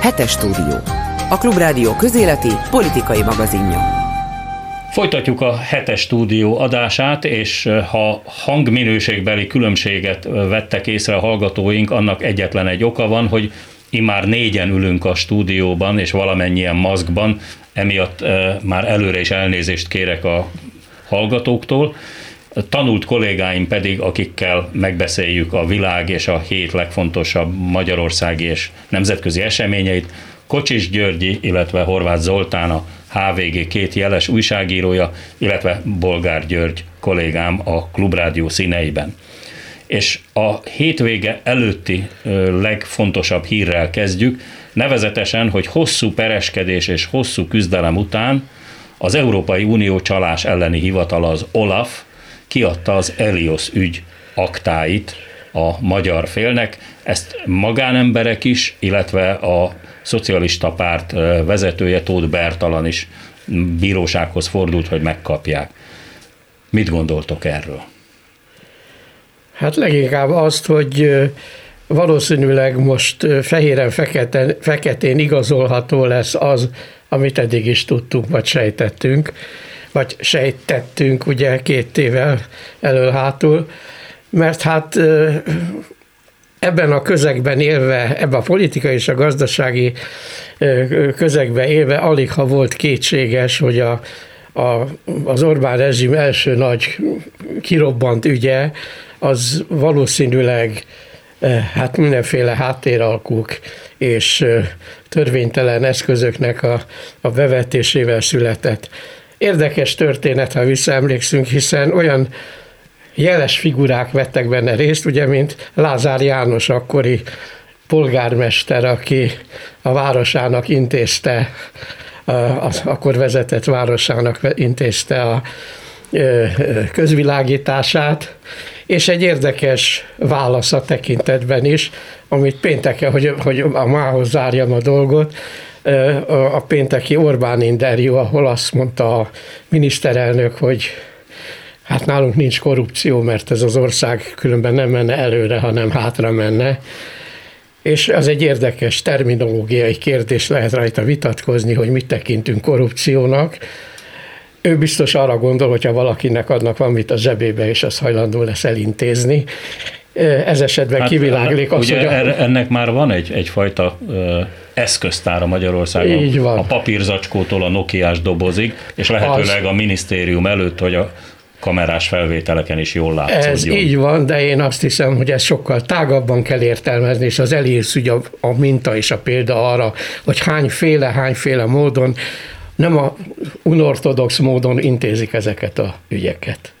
Hetes stúdió. A Klubrádió közéleti politikai magazinja. Folytatjuk a hetes stúdió adását, és ha hangminőségbeli különbséget vettek észre a hallgatóink, annak egyetlen egy oka van, hogy immár négyen ülünk a stúdióban, és valamennyien maszkban, emiatt már előre is elnézést kérek a hallgatóktól. Tanult kollégáim pedig, akikkel megbeszéljük a világ és a hét legfontosabb magyarországi és nemzetközi eseményeit, Kocsis Györgyi, illetve Horváth Zoltán, a HVG két jeles újságírója, illetve Bolgár György kollégám a Klubrádió színeiben. És a hétvége előtti legfontosabb hírrel kezdjük, nevezetesen, hogy hosszú pereskedés és hosszú küzdelem után az Európai Unió csalás elleni hivatala az OLAF kiadta az Elios ügy aktáit a magyar félnek. Ezt magánemberek is, illetve a szocialista párt vezetője Tóth Bertalan is bírósághoz fordult, hogy megkapják. Mit gondoltok erről? Hát leginkább azt, hogy valószínűleg most fehéren feketen, feketén igazolható lesz az, amit eddig is tudtunk, vagy sejtettünk, vagy sejtettünk ugye két évvel elől-hátul, mert hát ebben a közegben élve, ebben a politikai és a gazdasági közegben élve alig ha volt kétséges, hogy a, a, az Orbán rezsim első nagy kirobbant ügye, az valószínűleg hát mindenféle háttéralkuk és törvénytelen eszközöknek a, a bevetésével született. Érdekes történet, ha visszaemlékszünk, hiszen olyan jeles figurák vettek benne részt, ugye, mint Lázár János akkori polgármester, aki a városának intézte, az akkor vezetett városának intézte a közvilágítását, és egy érdekes válasz a tekintetben is, amit pénteken, hogy, hogy a mához zárjam a dolgot, a pénteki Orbán interjú, ahol azt mondta a miniszterelnök, hogy hát nálunk nincs korrupció, mert ez az ország különben nem menne előre, hanem hátra menne. És az egy érdekes terminológiai kérdés, lehet rajta vitatkozni, hogy mit tekintünk korrupciónak. Ő biztos arra gondol, hogyha valakinek adnak valamit a zsebébe, és az hajlandó lesz elintézni. Ez esetben hát, kiviláglik az, ugye hogy a... ennek már van egy, egyfajta eszköztára Magyarországon. Így van. A papírzacskótól a nokiás dobozig, és lehetőleg az... a minisztérium előtt, hogy a kamerás felvételeken is jól látszódjon. Ez így van, de én azt hiszem, hogy ezt sokkal tágabban kell értelmezni, és az elérsz ugye a, a minta és a példa arra, hogy hányféle, hányféle módon, nem a unortodox módon intézik ezeket a ügyeket.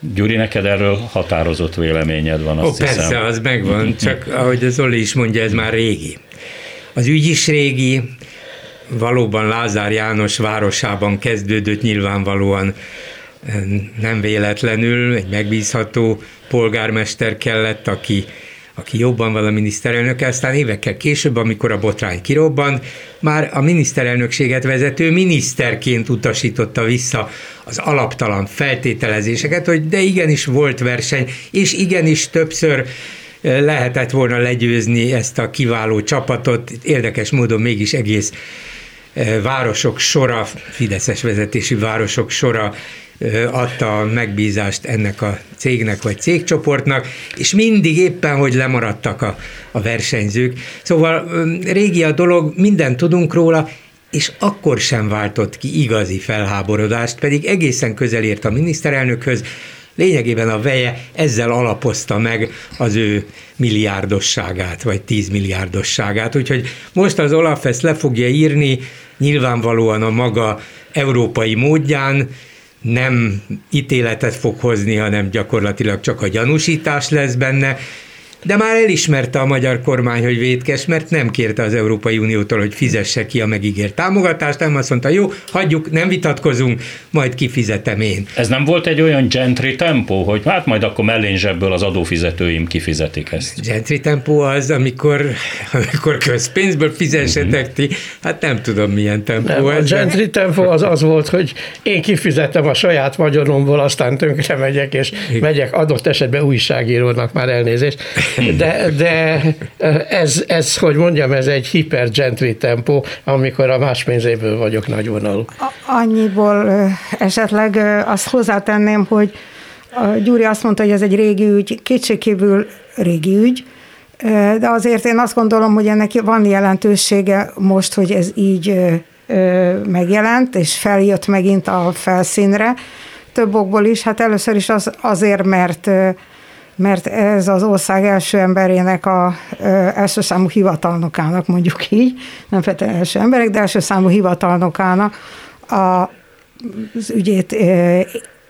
Gyuri, neked erről határozott véleményed van, azt Ó, persze, hiszem. az megvan, csak ahogy az Oli is mondja, ez már régi. Az ügy is régi, valóban Lázár János városában kezdődött nyilvánvalóan eh, nem véletlenül, egy megbízható polgármester kellett, aki aki jobban van a miniszterelnök, aztán évekkel később, amikor a botrány kirobbant, már a miniszterelnökséget vezető miniszterként utasította vissza az alaptalan feltételezéseket, hogy de igenis volt verseny, és igenis többször eh, lehetett volna legyőzni ezt a kiváló csapatot, érdekes módon mégis egész városok sora, Fideszes vezetésű városok sora adta a megbízást ennek a cégnek vagy cégcsoportnak, és mindig éppen, hogy lemaradtak a, a versenyzők. Szóval régi a dolog, mindent tudunk róla, és akkor sem váltott ki igazi felháborodást, pedig egészen közel ért a miniszterelnökhöz, lényegében a veje ezzel alapozta meg az ő milliárdosságát, vagy tízmilliárdosságát. Úgyhogy most az Olaf ezt le fogja írni, nyilvánvalóan a maga európai módján, nem ítéletet fog hozni, hanem gyakorlatilag csak a gyanúsítás lesz benne, de már elismerte a magyar kormány, hogy vétkes, mert nem kérte az Európai Uniótól, hogy fizesse ki a megígért támogatást, nem azt mondta, jó, hagyjuk, nem vitatkozunk, majd kifizetem én. Ez nem volt egy olyan gentry tempó, hogy hát majd akkor mellényzsebből az adófizetőim kifizetik ezt? Gentry tempó az, amikor, amikor közpénzből fizessetek ti, hát nem tudom milyen tempó nem, ez. A gentry tempó az az volt, hogy én kifizetem a saját vagyonomból, aztán tönkre megyek, és megyek adott esetben újságírónak már elnézést, de, de ez, ez, hogy mondjam, ez egy hipergentri tempó, amikor a más pénzéből vagyok nagyvonalú. Annyiból esetleg azt hozzátenném, hogy Gyuri azt mondta, hogy ez egy régi ügy, kétségkívül régi ügy, de azért én azt gondolom, hogy ennek van jelentősége most, hogy ez így megjelent, és feljött megint a felszínre. Több okból is, hát először is az, azért, mert mert ez az ország első emberének, a első számú hivatalnokának, mondjuk így, nem feltétlenül első emberek, de első számú hivatalnokának a, az ügyét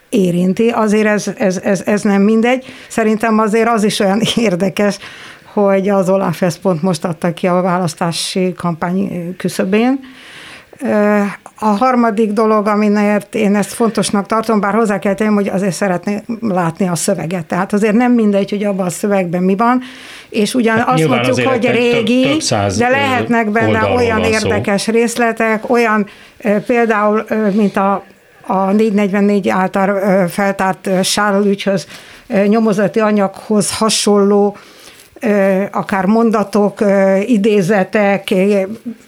érinti. Azért ez, ez, ez, ez nem mindegy. Szerintem azért az is olyan érdekes, hogy az Olaf pont most adta ki a választási kampány küszöbén. A harmadik dolog, aminért én ezt fontosnak tartom, bár hozzá kell tenni, hogy azért szeretném látni a szöveget. Tehát azért nem mindegy, hogy abban a szövegben mi van, és ugyan hát azt mondjuk, hogy régi, több, több de lehetnek benne olyan érdekes szó. részletek, olyan például, mint a a 444 által feltárt Sárl ügyhöz, nyomozati anyaghoz hasonló akár mondatok, idézetek,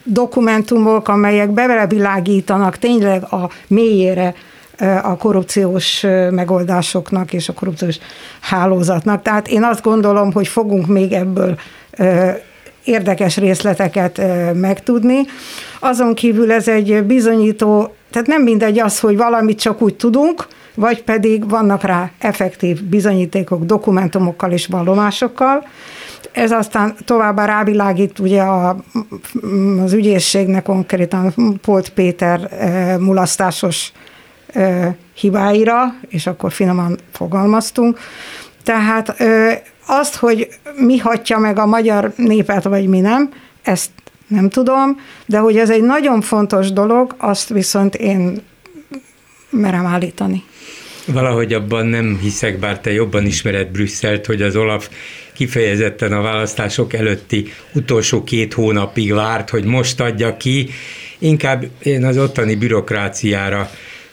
dokumentumok, amelyek bevelevilágítanak tényleg a mélyére a korrupciós megoldásoknak és a korrupciós hálózatnak. Tehát én azt gondolom, hogy fogunk még ebből érdekes részleteket megtudni. Azon kívül ez egy bizonyító, tehát nem mindegy az, hogy valamit csak úgy tudunk, vagy pedig vannak rá effektív bizonyítékok, dokumentumokkal és vallomásokkal. Ez aztán továbbá rávilágít ugye a, az ügyészségnek konkrétan Polt Péter e, mulasztásos e, hibáira, és akkor finoman fogalmaztunk. Tehát azt, hogy mi hatja meg a magyar népet, vagy mi nem, ezt nem tudom, de hogy ez egy nagyon fontos dolog, azt viszont én merem állítani. Valahogy abban nem hiszek, bár te jobban ismered Brüsszelt, hogy az Olaf kifejezetten a választások előtti utolsó két hónapig várt, hogy most adja ki. Inkább én az ottani bürokráciára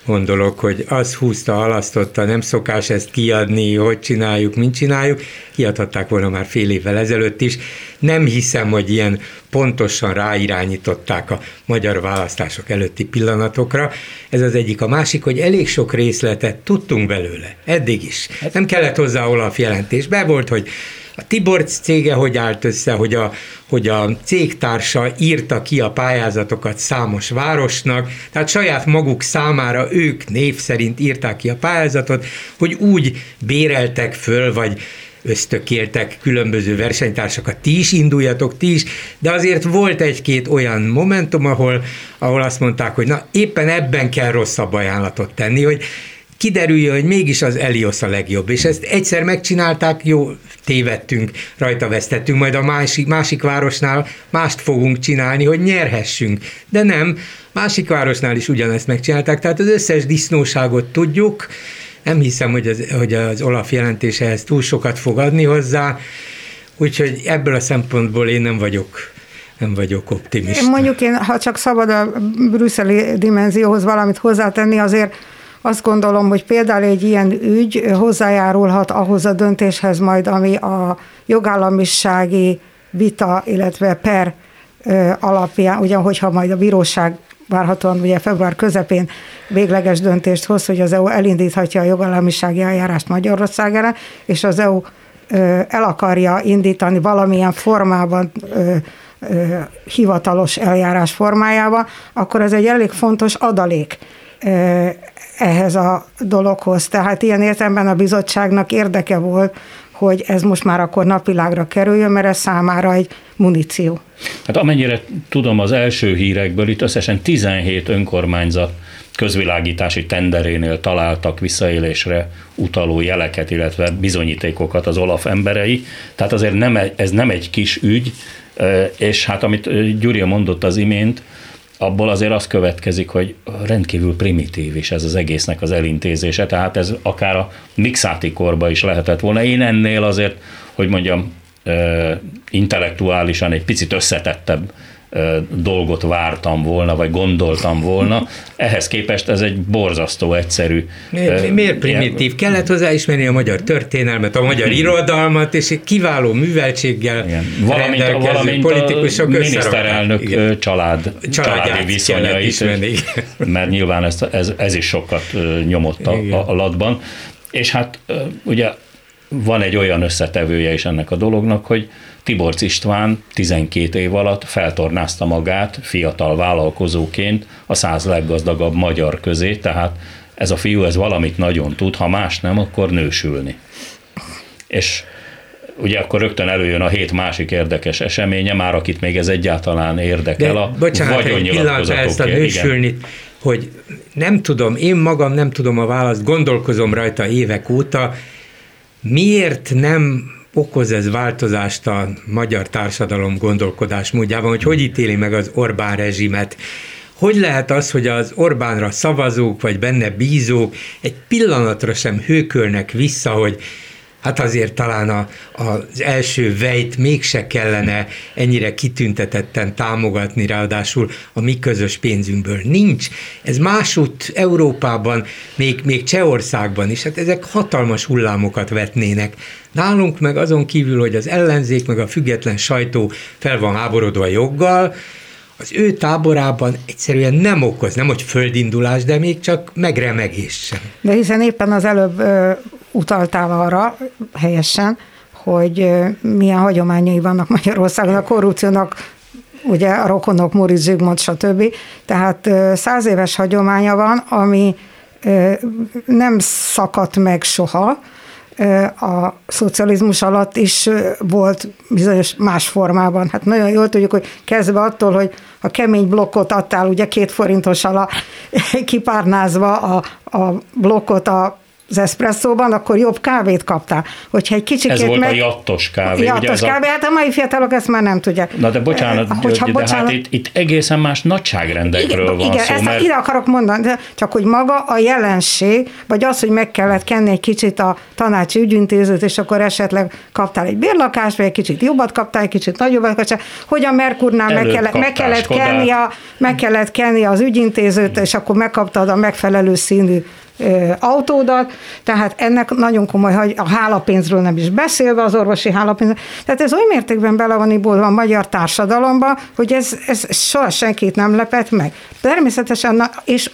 gondolok, hogy az húzta, halasztotta, nem szokás ezt kiadni, hogy csináljuk, mint csináljuk, kiadhatták volna már fél évvel ezelőtt is. Nem hiszem, hogy ilyen pontosan ráirányították a magyar választások előtti pillanatokra. Ez az egyik. A másik, hogy elég sok részletet tudtunk belőle, eddig is. Nem kellett hozzá Olaf jelentés. Be volt, hogy a Tiborc cége hogy állt össze, hogy a, hogy a cégtársa írta ki a pályázatokat számos városnak, tehát saját maguk számára ők név szerint írták ki a pályázatot, hogy úgy béreltek föl, vagy ösztökéltek különböző versenytársakat, ti is induljatok, ti is, de azért volt egy-két olyan momentum, ahol, ahol azt mondták, hogy na éppen ebben kell rosszabb ajánlatot tenni, hogy kiderüljön, hogy mégis az Elios a legjobb. És ezt egyszer megcsinálták, jó, tévedtünk, rajta vesztettünk, majd a másik, másik városnál mást fogunk csinálni, hogy nyerhessünk. De nem, másik városnál is ugyanezt megcsinálták, tehát az összes disznóságot tudjuk, nem hiszem, hogy az, hogy az Olaf jelentése ehhez túl sokat fog adni hozzá, úgyhogy ebből a szempontból én nem vagyok nem vagyok optimista. Én mondjuk én, ha csak szabad a brüsszeli dimenzióhoz valamit hozzátenni, azért azt gondolom, hogy például egy ilyen ügy hozzájárulhat ahhoz a döntéshez majd, ami a jogállamisági vita, illetve per alapján, ugye, hogyha majd a bíróság várhatóan ugye február közepén végleges döntést hoz, hogy az EU elindíthatja a jogállamisági eljárást Magyarországára, és az EU el akarja indítani valamilyen formában hivatalos eljárás formájában, akkor ez egy elég fontos adalék ehhez a dologhoz. Tehát ilyen értelemben a bizottságnak érdeke volt, hogy ez most már akkor napvilágra kerüljön, mert ez számára egy muníció. Hát amennyire tudom az első hírekből, itt összesen 17 önkormányzat közvilágítási tenderénél találtak visszaélésre utaló jeleket, illetve bizonyítékokat az Olaf emberei. Tehát azért nem, ez nem egy kis ügy, és hát amit Gyuri mondott az imént, abból azért az következik, hogy rendkívül primitív is ez az egésznek az elintézése, tehát ez akár a mixáti korba is lehetett volna. Én ennél azért, hogy mondjam, intellektuálisan egy picit összetettebb dolgot vártam volna, vagy gondoltam volna. Ehhez képest ez egy borzasztó egyszerű. Miért, miért primitív? Kellett hozzáismerni a magyar történelmet, a magyar irodalmat, és egy kiváló műveltséggel Igen. Valamint, valamint politikusok a miniszterelnök Igen. család, családi viszonyait, mert nyilván ez, ez, ez is sokat nyomott a, a, a latban. És hát ugye van egy olyan összetevője is ennek a dolognak, hogy Tiborc István 12 év alatt feltornázta magát fiatal vállalkozóként a száz leggazdagabb magyar közé, tehát ez a fiú ez valamit nagyon tud, ha más nem, akkor nősülni. És ugye akkor rögtön előjön a hét másik érdekes eseménye, már akit még ez egyáltalán érdekel, De, a bocsánat, vagyonnyilatkozatokért. ezt a nősülnit, hogy nem tudom, én magam nem tudom a választ, gondolkozom rajta évek óta, miért nem okoz ez változást a magyar társadalom gondolkodás módjában, hogy hogy ítéli meg az Orbán rezsimet, hogy lehet az, hogy az Orbánra szavazók, vagy benne bízók egy pillanatra sem hőkölnek vissza, hogy Hát azért talán a, az első vejt mégse kellene ennyire kitüntetetten támogatni, ráadásul a mi közös pénzünkből. Nincs. Ez másút Európában, még, még Csehországban is, hát ezek hatalmas hullámokat vetnének. Nálunk meg azon kívül, hogy az ellenzék, meg a független sajtó fel van háborodva joggal, az ő táborában egyszerűen nem okoz, nem hogy földindulás, de még csak megremegés sem. De hiszen éppen az előbb utaltál arra helyesen, hogy milyen hagyományai vannak Magyarországon a korrupciónak, ugye a rokonok, Moritz Zsigmond, stb. Tehát száz éves hagyománya van, ami nem szakadt meg soha, a szocializmus alatt is volt bizonyos más formában. Hát nagyon jól tudjuk, hogy kezdve attól, hogy a kemény blokkot adtál, ugye két forintos alá kipárnázva a, a blokkot a az eszpresszóban, akkor jobb kávét kaptál. Hogyha egy kicsit ez volt meg... a jattos kávé. Jattos kávé, a... hát a mai fiatalok ezt már nem tudják. Na de bocsánat, Hogyha, de bocsánat... hát itt, itt egészen más nagyságrendekről igen, van igen, szó. Ezt mert... ide akarok mondani, de csak hogy maga a jelenség, vagy az, hogy meg kellett kenni egy kicsit a tanácsi ügyintézőt, és akkor esetleg kaptál egy bérlakást, vagy egy kicsit jobbat kaptál, egy kicsit nagyobbat kaptál, hogy a Merkurnál meg kellett, meg kellett, kenni a, meg kellett kenni az ügyintézőt, és akkor megkaptad a megfelelő színű autódat, tehát ennek nagyon komoly, hogy a hálapénzről nem is beszélve, az orvosi hálapénz. Tehát ez oly mértékben bele van a magyar társadalomba, hogy ez, ez soha senkit nem lepett meg. Természetesen, és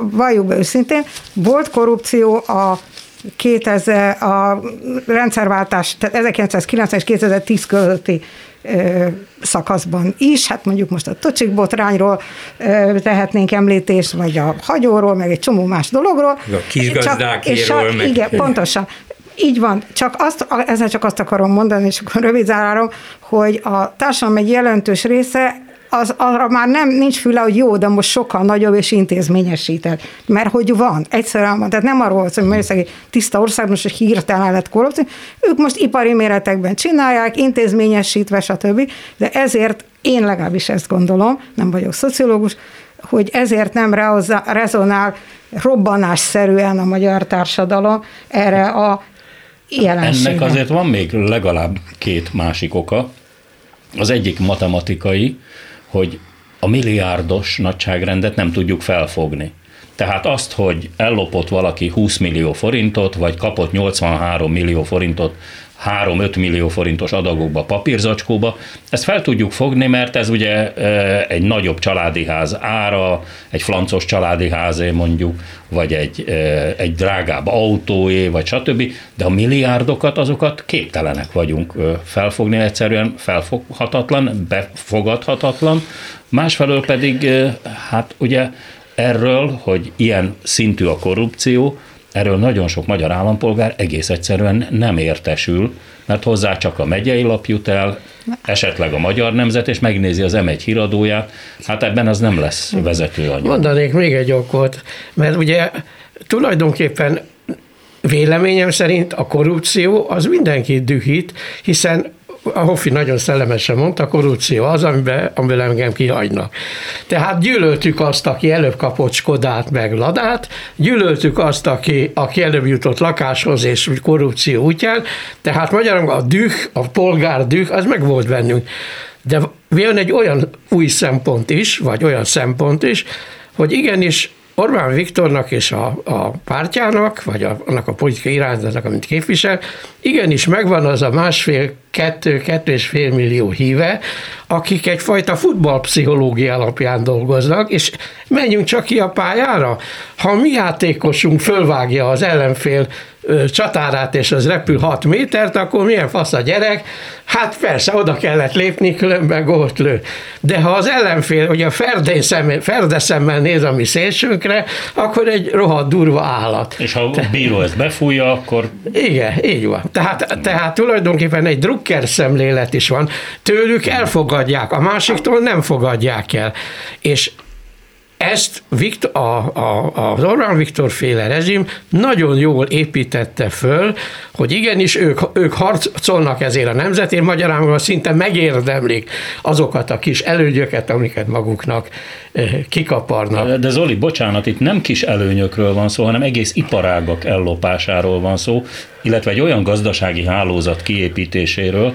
valljuk be őszintén, volt korrupció a 2000, a rendszerváltás, tehát 1990 és 2010 közötti szakaszban is, hát mondjuk most a tocsik botrányról tehetnénk említést, vagy a hagyóról, meg egy csomó más dologról. A kisgazdákéről. Meg... Igen, pontosan. Így van, csak azt, ezzel csak azt akarom mondani, és akkor rövid zárárom, hogy a társadalom egy jelentős része az, arra már nem nincs füle, hogy jó, de most sokkal nagyobb és intézményesített. Mert hogy van, egyszerűen van. Tehát nem arról hogy Magyarország egy tiszta ország, most hirtelen lett korrupció. Ők most ipari méretekben csinálják, intézményesítve, stb. De ezért én legalábbis ezt gondolom, nem vagyok szociológus, hogy ezért nem rezonál robbanásszerűen a magyar társadalom erre a jelenségre. Ennek azért van még legalább két másik oka. Az egyik matematikai, hogy a milliárdos nagyságrendet nem tudjuk felfogni. Tehát azt, hogy ellopott valaki 20 millió forintot, vagy kapott 83 millió forintot 3-5 millió forintos adagokba, papírzacskóba. Ezt fel tudjuk fogni, mert ez ugye egy nagyobb családi ház ára, egy flancos családi házé mondjuk, vagy egy, egy drágább autóé, vagy stb. De a milliárdokat, azokat képtelenek vagyunk felfogni, egyszerűen felfoghatatlan, befogadhatatlan. Másfelől pedig, hát ugye erről, hogy ilyen szintű a korrupció, Erről nagyon sok magyar állampolgár egész egyszerűen nem értesül, mert hozzá csak a megyei lap jut el, esetleg a Magyar Nemzet, és megnézi az M1 híradóját, hát ebben az nem lesz vezető anyag. Mondanék még egy okot, mert ugye tulajdonképpen Véleményem szerint a korrupció az mindenkit dühít, hiszen a Hoffi nagyon szellemesen mondta, korrupció az, amiben, amiben engem kihagynak. Tehát gyűlöltük azt, aki előbb kapott Skodát meg Ladát, gyűlöltük azt, aki, aki előbb jutott lakáshoz és korrupció útján, tehát magyarul a düh, a polgár düh, az meg volt bennünk. De van egy olyan új szempont is, vagy olyan szempont is, hogy igenis Orbán Viktornak és a, a pártjának, vagy a, annak a politikai irányzatnak, amit képvisel, igenis megvan az a másfél, kettő, kettő és fél millió híve, akik egyfajta futballpszichológia alapján dolgoznak, és menjünk csak ki a pályára. Ha mi játékosunk fölvágja az ellenfél csatárát, és az repül 6 métert, akkor milyen fasz a gyerek? Hát persze, oda kellett lépni, különben gólt lő. De ha az ellenfél, hogy a ferde szemmel néz a mi szélsőnkre, akkor egy rohadt durva állat. És ha a bíró ezt befújja, akkor... Igen, így van. Tehát, tehát tulajdonképpen egy drukker szemlélet is van. Tőlük elfogadják, a másiktól nem fogadják el. És ezt Viktor, a, a, az Orbán Viktor féle rezsim nagyon jól építette föl, hogy igenis ők, ők harcolnak ezért a nemzetért, magyarán szinte megérdemlik azokat a kis előnyöket, amiket maguknak eh, kikaparnak. De Zoli, bocsánat, itt nem kis előnyökről van szó, hanem egész iparágak ellopásáról van szó, illetve egy olyan gazdasági hálózat kiépítéséről,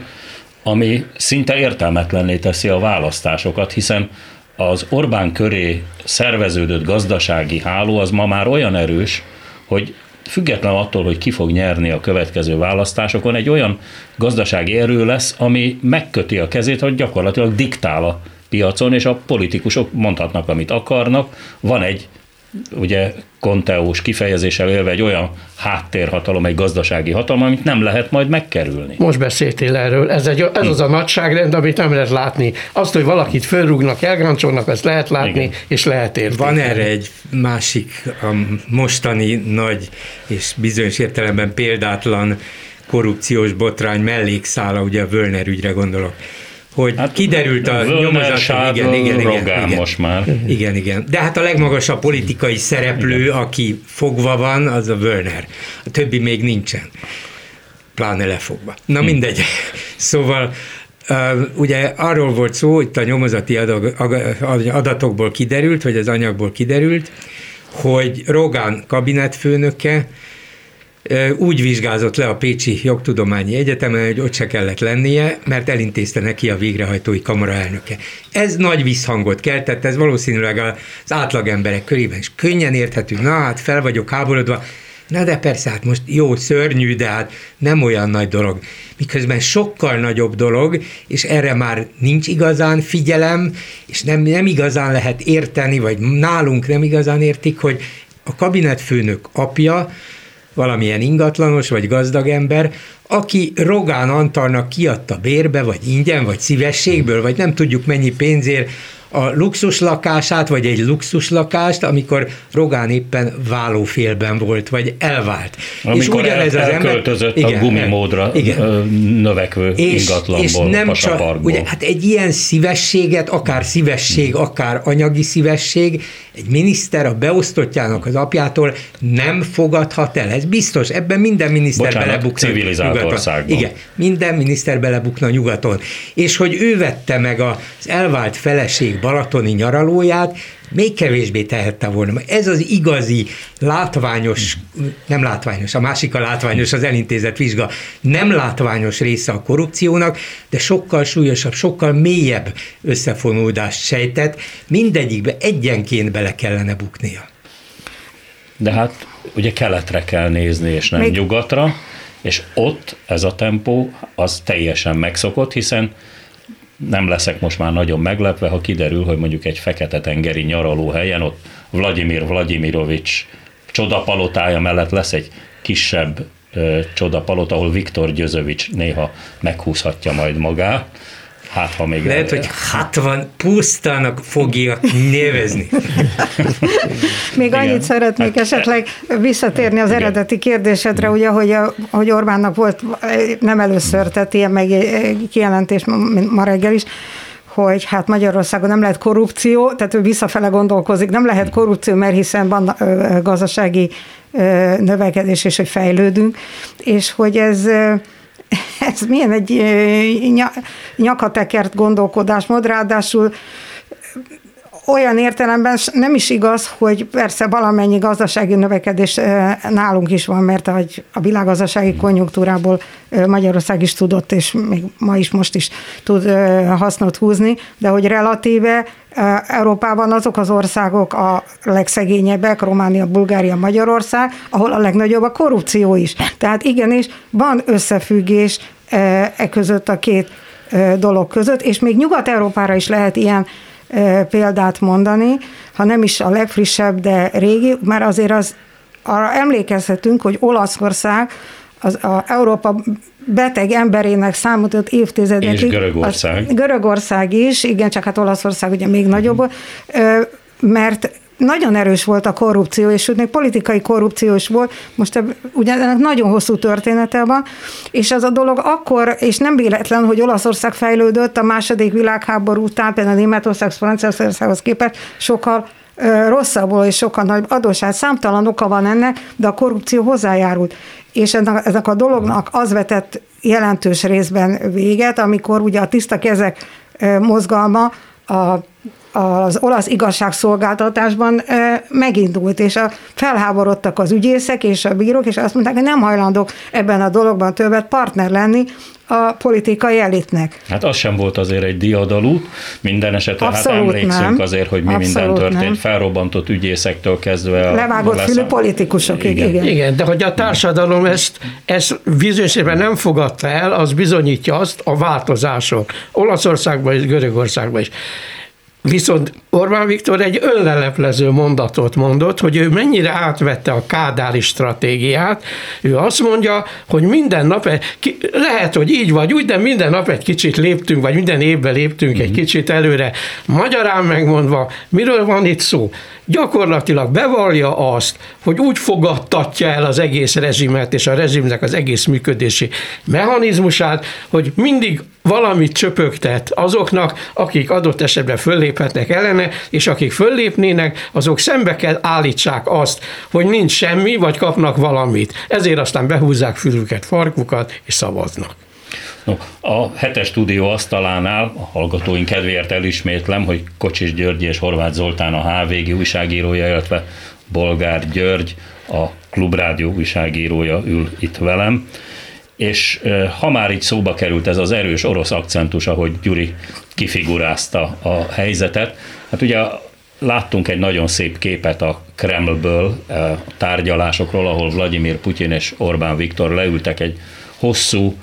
ami szinte értelmetlenné teszi a választásokat, hiszen az Orbán köré szerveződött gazdasági háló az ma már olyan erős, hogy független attól, hogy ki fog nyerni a következő választásokon, egy olyan gazdasági erő lesz, ami megköti a kezét, hogy gyakorlatilag diktál a piacon, és a politikusok mondhatnak, amit akarnak. Van egy ugye konteós kifejezéssel élve egy olyan háttérhatalom, egy gazdasági hatalom, amit nem lehet majd megkerülni. Most beszéltél erről, ez, egy, ez az a nagyságrend, amit nem lehet látni. Azt, hogy valakit fölrúgnak, elgáncsolnak, ezt lehet látni, Igen. és lehet értékelni. Van erre egy másik, a mostani nagy és bizonyos értelemben példátlan korrupciós botrány mellékszála, ugye a Völner ügyre gondolok hogy hát, kiderült a nyomozat, igen, igen, igen, igen, most már. Igen, igen. De hát a legmagasabb politikai szereplő, igen. aki fogva van, az a Werner. A többi még nincsen. Pláne lefogva. Na hm. mindegy. Szóval Uh, ugye arról volt szó, itt a nyomozati adatokból kiderült, vagy az anyagból kiderült, hogy Rogán kabinetfőnöke úgy vizsgázott le a Pécsi Jogtudományi Egyetemen, hogy ott se kellett lennie, mert elintézte neki a végrehajtói kamara elnöke. Ez nagy visszhangot keltett, ez valószínűleg az átlagemberek körében is könnyen érthető. Na hát fel vagyok háborodva, Na de persze, hát most jó, szörnyű, de hát nem olyan nagy dolog. Miközben sokkal nagyobb dolog, és erre már nincs igazán figyelem, és nem, nem igazán lehet érteni, vagy nálunk nem igazán értik, hogy a kabinetfőnök apja, valamilyen ingatlanos vagy gazdag ember, aki Rogán Antalnak kiadta bérbe, vagy ingyen, vagy szívességből, vagy nem tudjuk mennyi pénzért a luxus lakását, vagy egy luxus lakást, amikor Rogán éppen válófélben volt, vagy elvált. Amikor és ugyanez el, az ember, igen, a gumimódra igen. növekvő és, ingatlanból, és nem csak, ugye, hát egy ilyen szívességet, akár szívesség, akár anyagi szívesség, egy miniszter a beosztottjának az apjától nem fogadhat el. Ez biztos, ebben minden miniszter Bocsánat, belebukna nyugaton. Országban. Igen, minden miniszter belebukna nyugaton. És hogy ő vette meg az elvált feleség balatoni nyaralóját, még kevésbé tehette volna. Ez az igazi látványos, nem látványos, a másik a látványos, az elintézett vizsga, nem látványos része a korrupciónak, de sokkal súlyosabb, sokkal mélyebb összefonódást sejtett, mindegyikbe egyenként bele kellene buknia. De hát ugye keletre kell nézni, és nem Még... nyugatra, és ott ez a tempó az teljesen megszokott, hiszen nem leszek most már nagyon meglepve, ha kiderül, hogy mondjuk egy fekete-tengeri nyaraló helyen ott Vladimir Vladimirovics csodapalotája mellett lesz egy kisebb ö, csodapalota, ahol Viktor Gyözövics néha meghúzhatja majd magát, Hát, ha még Lehet, el... hogy 60 pusztának fogja nevezni. még Igen. annyit szeretnék hát, esetleg visszatérni az Igen. eredeti kérdésedre, ugye, hogy, hogy Orbánnak volt nem először, tehát ilyen meg kijelentés ma reggel is, hogy hát Magyarországon nem lehet korrupció, tehát ő visszafele gondolkozik, nem lehet korrupció, mert hiszen van gazdasági növekedés, és hogy fejlődünk, és hogy ez ez milyen egy nyakatekert gondolkodásmód, ráadásul olyan értelemben nem is igaz, hogy persze valamennyi gazdasági növekedés nálunk is van, mert a világgazdasági konjunktúrából Magyarország is tudott, és még ma is most is tud hasznot húzni, de hogy relatíve Európában azok az országok a legszegényebbek, Románia, Bulgária, Magyarország, ahol a legnagyobb a korrupció is. Tehát igenis van összefüggés e között a két dolog között, és még Nyugat-Európára is lehet ilyen példát mondani, ha nem is a legfrissebb, de régi, mert azért az arra emlékezhetünk, hogy Olaszország az a Európa beteg emberének számotott évtizedekig. És Görögország. Görögország is, igen, csak hát Olaszország ugye még nagyobb, mert nagyon erős volt a korrupció, és még politikai korrupció is volt, most ugye ennek nagyon hosszú története van, és az a dolog akkor, és nem véletlen, hogy Olaszország fejlődött a második világháború után, például Németország, Franciaországhoz képest sokkal rosszabbul és sokkal nagyobb adósság. Számtalan oka van ennek, de a korrupció hozzájárult. És ennek, ennek a dolognak az vetett jelentős részben véget, amikor ugye a tiszta kezek mozgalma a az olasz igazságszolgáltatásban megindult, és a, felháborodtak az ügyészek és a bírók, és azt mondták, hogy nem hajlandók ebben a dologban többet partner lenni a politikai elitnek. Hát az sem volt azért egy diadalú, minden esetre hát Abszolút hát emlékszünk nem. azért, hogy mi Abszolút minden történt, nem. felrobbantott ügyészektől kezdve. A Levágott fülű politikusok, igen. igen. Igen, de hogy a társadalom ezt, ezt bizonyos nem fogadta el, az bizonyítja azt a változások. Olaszországban és Görögországban is. Viszont Orbán Viktor egy önleleplező mondatot mondott, hogy ő mennyire átvette a kádári stratégiát. Ő azt mondja, hogy minden nap, lehet, hogy így vagy úgy, de minden nap egy kicsit léptünk, vagy minden évben léptünk egy mhm. kicsit előre. Magyarán megmondva, miről van itt szó? Gyakorlatilag bevallja azt, hogy úgy fogadtatja el az egész rezsimet és a rezsimnek az egész működési mechanizmusát, hogy mindig valamit csöpögtet azoknak, akik adott esetben fölléphetnek ellene, és akik föllépnének, azok szembe kell állítsák azt, hogy nincs semmi, vagy kapnak valamit. Ezért aztán behúzzák fülüket, farkukat, és szavaznak. No, a hetes stúdió asztalánál, a hallgatóink kedvéért elismétlem, hogy Kocsis György és Horváth Zoltán a HVG újságírója, illetve Bolgár György, a Klubrádió újságírója ül itt velem és ha már így szóba került ez az erős orosz akcentus, ahogy Gyuri kifigurázta a helyzetet, hát ugye láttunk egy nagyon szép képet a Kremlből tárgyalásokról, ahol Vladimir Putyin és Orbán Viktor leültek egy hosszú,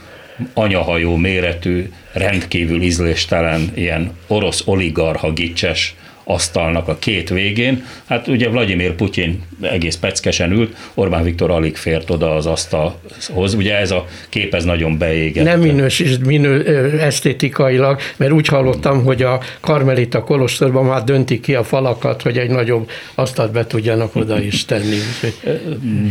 anyahajó méretű, rendkívül ízléstelen, ilyen orosz oligarha gicses asztalnak a két végén. Hát ugye Vladimir Putyin egész peckesen ült, Orbán Viktor alig fért oda az asztalhoz. Ugye ez a kép ez nagyon beégett. Nem minősít minő, esztétikailag, mert úgy hallottam, hogy a Karmelita Kolostorban már döntik ki a falakat, hogy egy nagyobb asztalt be tudjanak oda is tenni.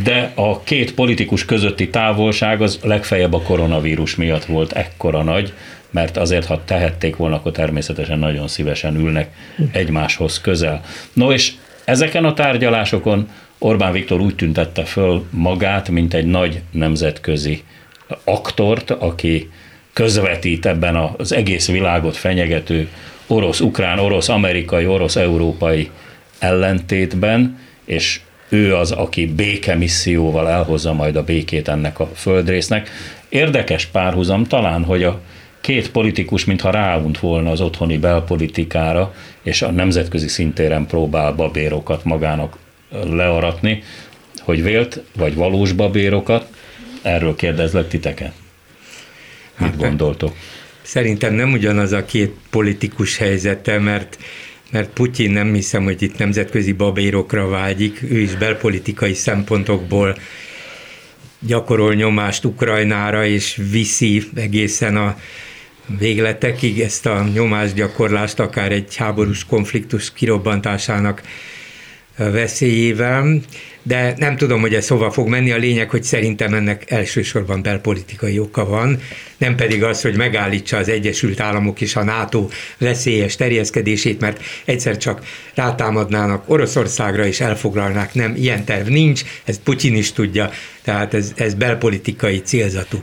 De a két politikus közötti távolság az legfeljebb a koronavírus miatt volt ekkora nagy, mert azért, ha tehették volna, akkor természetesen nagyon szívesen ülnek egymáshoz közel. No és ezeken a tárgyalásokon Orbán Viktor úgy tüntette föl magát, mint egy nagy nemzetközi aktort, aki közvetít ebben az egész világot fenyegető orosz-ukrán, orosz-amerikai, orosz-európai ellentétben, és ő az, aki békemisszióval elhozza majd a békét ennek a földrésznek. Érdekes párhuzam talán, hogy a két politikus mintha ráunt volna az otthoni belpolitikára, és a nemzetközi szintéren próbál babérokat magának learatni, hogy vélt vagy valós babérokat, erről kérdezlek titeket. Mit hát, gondoltok? Szerintem nem ugyanaz a két politikus helyzete, mert mert Putyin nem hiszem, hogy itt nemzetközi babérokra vágyik, ő is belpolitikai szempontokból gyakorol nyomást Ukrajnára, és viszi egészen a végletekig ezt a nyomásgyakorlást, akár egy háborús konfliktus kirobbantásának veszélyével, de nem tudom, hogy ez hova fog menni. A lényeg, hogy szerintem ennek elsősorban belpolitikai oka van, nem pedig az, hogy megállítsa az Egyesült Államok és a NATO veszélyes terjeszkedését, mert egyszer csak rátámadnának Oroszországra és elfoglalnák. Nem, ilyen terv nincs, ezt Putyin is tudja, tehát ez, ez belpolitikai célzatú.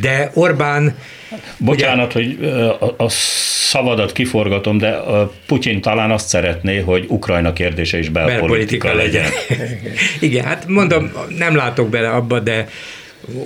De Orbán Bocsánat, ugye, hogy a, a szavadat kiforgatom, de Putyin talán azt szeretné, hogy Ukrajna kérdése is belpolitika, belpolitika legyen. legyen. Igen, hát mondom, nem látok bele abba, de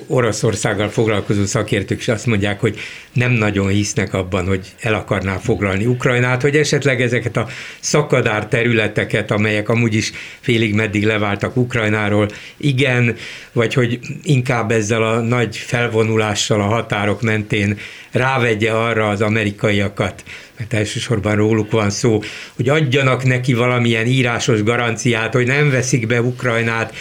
Oroszországgal foglalkozó szakértők is azt mondják, hogy nem nagyon hisznek abban, hogy el akarná foglalni Ukrajnát, hogy esetleg ezeket a szakadár területeket, amelyek amúgy is félig meddig leváltak Ukrajnáról, igen, vagy hogy inkább ezzel a nagy felvonulással a határok mentén rávegye arra az amerikaiakat, mert elsősorban róluk van szó, hogy adjanak neki valamilyen írásos garanciát, hogy nem veszik be Ukrajnát,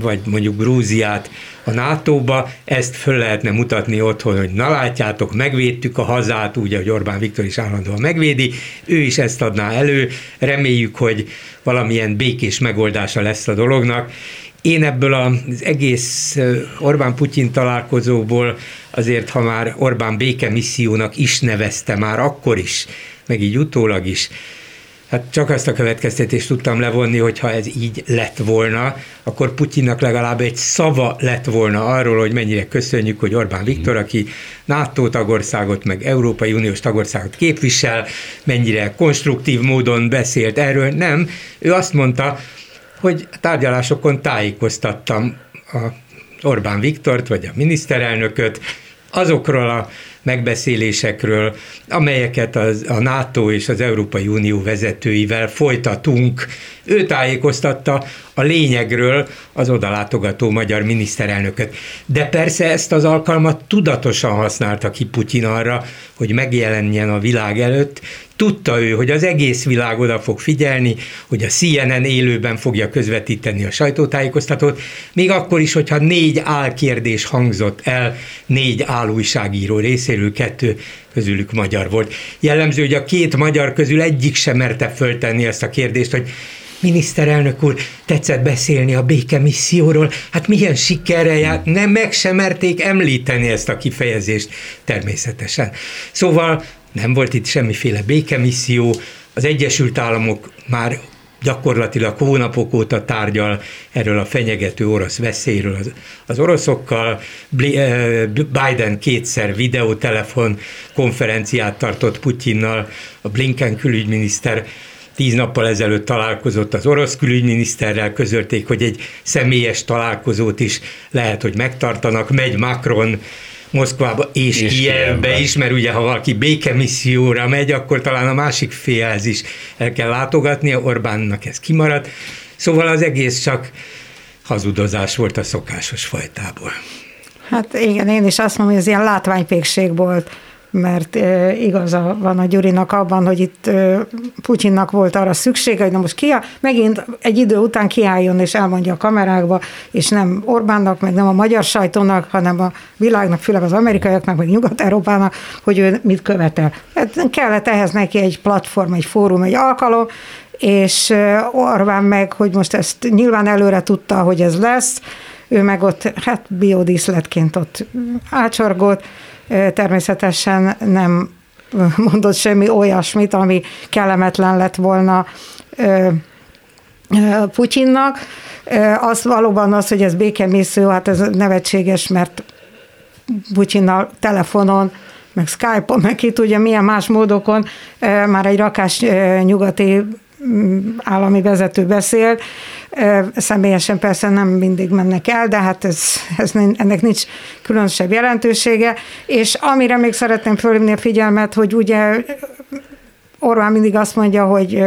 vagy mondjuk Grúziát a NATO-ba, ezt föl lehetne mutatni otthon, hogy na látjátok, megvédtük a hazát, úgy, hogy Orbán Viktor is állandóan megvédi, ő is ezt adná elő, reméljük, hogy valamilyen békés megoldása lesz a dolognak. Én ebből az egész Orbán-Putyin találkozóból azért, ha már Orbán békemissziónak is nevezte már akkor is, meg így utólag is, Hát csak azt a következtetést tudtam levonni, hogy ha ez így lett volna, akkor Putyinnak legalább egy szava lett volna arról, hogy mennyire köszönjük, hogy Orbán Viktor, aki NATO tagországot, meg Európai Uniós tagországot képvisel, mennyire konstruktív módon beszélt erről. Nem, ő azt mondta, hogy tárgyalásokon tájékoztattam a Orbán Viktort, vagy a miniszterelnököt azokról a megbeszélésekről, amelyeket az, a NATO és az Európai Unió vezetőivel folytatunk. Ő tájékoztatta a lényegről az odalátogató magyar miniszterelnököt. De persze ezt az alkalmat tudatosan használta ki Putyin arra, hogy megjelenjen a világ előtt, Tudta ő, hogy az egész világ oda fog figyelni, hogy a CNN élőben fogja közvetíteni a sajtótájékoztatót, még akkor is, hogyha négy álkérdés hangzott el négy álújságíró részéről, kettő közülük magyar volt. Jellemző, hogy a két magyar közül egyik sem merte föltenni ezt a kérdést, hogy miniszterelnök úr, tetszett beszélni a békemisszióról, hát milyen sikerre járt, nem meg sem merték említeni ezt a kifejezést természetesen. Szóval nem volt itt semmiféle békemisszió, az Egyesült Államok már gyakorlatilag hónapok óta tárgyal erről a fenyegető orosz veszélyről az, az oroszokkal. Eh, Biden kétszer videótelefon konferenciát tartott Putyinnal, a Blinken külügyminiszter tíz nappal ezelőtt találkozott az orosz külügyminiszterrel, közölték, hogy egy személyes találkozót is lehet, hogy megtartanak, megy Macron Moszkvába és, és Kievbe is, mert ugye ha valaki békemisszióra megy, akkor talán a másik félhez is el kell látogatnia, Orbánnak ez kimaradt. Szóval az egész csak hazudozás volt a szokásos fajtából. Hát igen, én is azt mondom, hogy ez ilyen látványpékség volt mert igaza van a Gyurinak abban, hogy itt Putyinnak volt arra szüksége, hogy na most ki, megint egy idő után kiálljon és elmondja a kamerákba, és nem Orbánnak, meg nem a magyar sajtónak, hanem a világnak, főleg az amerikaiaknak, meg Nyugat-Európának, hogy ő mit követel. Hát kellett ehhez neki egy platform, egy fórum, egy alkalom, és Orbán meg, hogy most ezt nyilván előre tudta, hogy ez lesz, ő meg ott, hát biodíszletként ott ácsorgott, természetesen nem mondott semmi olyasmit, ami kellemetlen lett volna Putyinnak. Az valóban az, hogy ez békemésző, hát ez nevetséges, mert Putyinnal telefonon, meg Skype-on, meg ki tudja milyen más módokon már egy rakás nyugati állami vezető beszél. Személyesen persze nem mindig mennek el, de hát ez, ez, ennek nincs különösebb jelentősége. És amire még szeretném fölhívni a figyelmet, hogy ugye Orbán mindig azt mondja, hogy,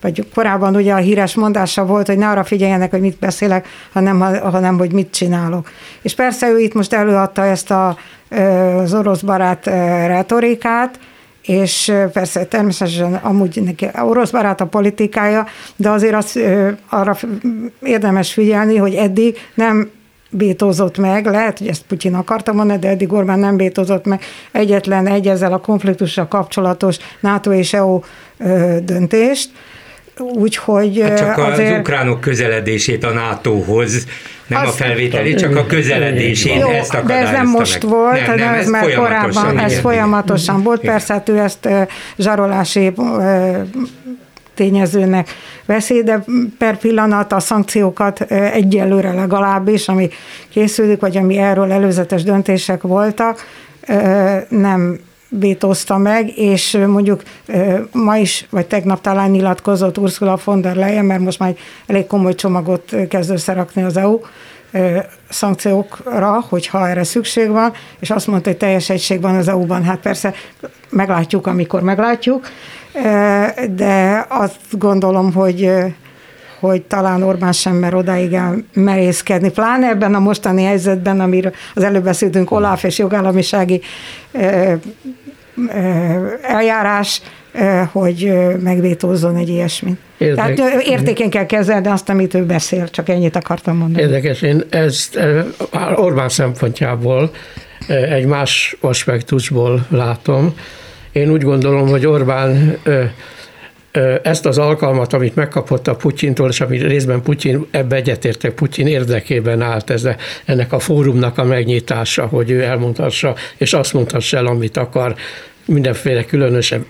vagy korábban ugye a híres mondása volt, hogy ne arra figyeljenek, hogy mit beszélek, hanem, hanem hogy mit csinálok. És persze ő itt most előadta ezt a, az orosz barát retorikát, és persze természetesen amúgy neki orosz barát a politikája, de azért az, arra érdemes figyelni, hogy eddig nem bétózott meg, lehet, hogy ezt Putyin akarta mondani, de eddig Orbán nem bétózott meg. Egyetlen egy ezzel a konfliktussal kapcsolatos NATO és EU döntést, Úgyhogy hát csak azért... az ukránok közeledését a NATO-hoz Nem Azt, a felvételi, csak a közeledésén jó, ezt De ez nem most meg. volt, nem, nem, ez, ez már korábban, ez folyamatosan volt. Persze, hát ő ezt zsarolási tényezőnek veszi, de per pillanat a szankciókat egyelőre legalábbis, ami készülik, vagy ami erről előzetes döntések voltak, nem vétózta meg, és mondjuk ma is, vagy tegnap talán nyilatkozott Ursula von der Leyen, mert most már egy elég komoly csomagot kezd összerakni az EU, szankciókra, hogyha erre szükség van, és azt mondta, hogy teljes egység van az EU-ban. Hát persze meglátjuk, amikor meglátjuk, de azt gondolom, hogy hogy talán Orbán sem mer odáig merészkedni, pláne ebben a mostani helyzetben, amiről az előbb beszéltünk, Olaf és jogállamisági eljárás, hogy megvétózzon egy ilyesmit. Érdek... Tehát értékén kell kezelni azt, amit ő beszél, csak ennyit akartam mondani. Érdekes, én ezt Orbán szempontjából egy más aspektusból látom. Én úgy gondolom, hogy Orbán ezt az alkalmat, amit megkapott a Putyintól, és amit részben Putyin, ebbe egyetértek, Putyin érdekében állt ez, ennek a fórumnak a megnyitása, hogy ő elmondhassa, és azt mondhassa el, amit akar, mindenféle különösebb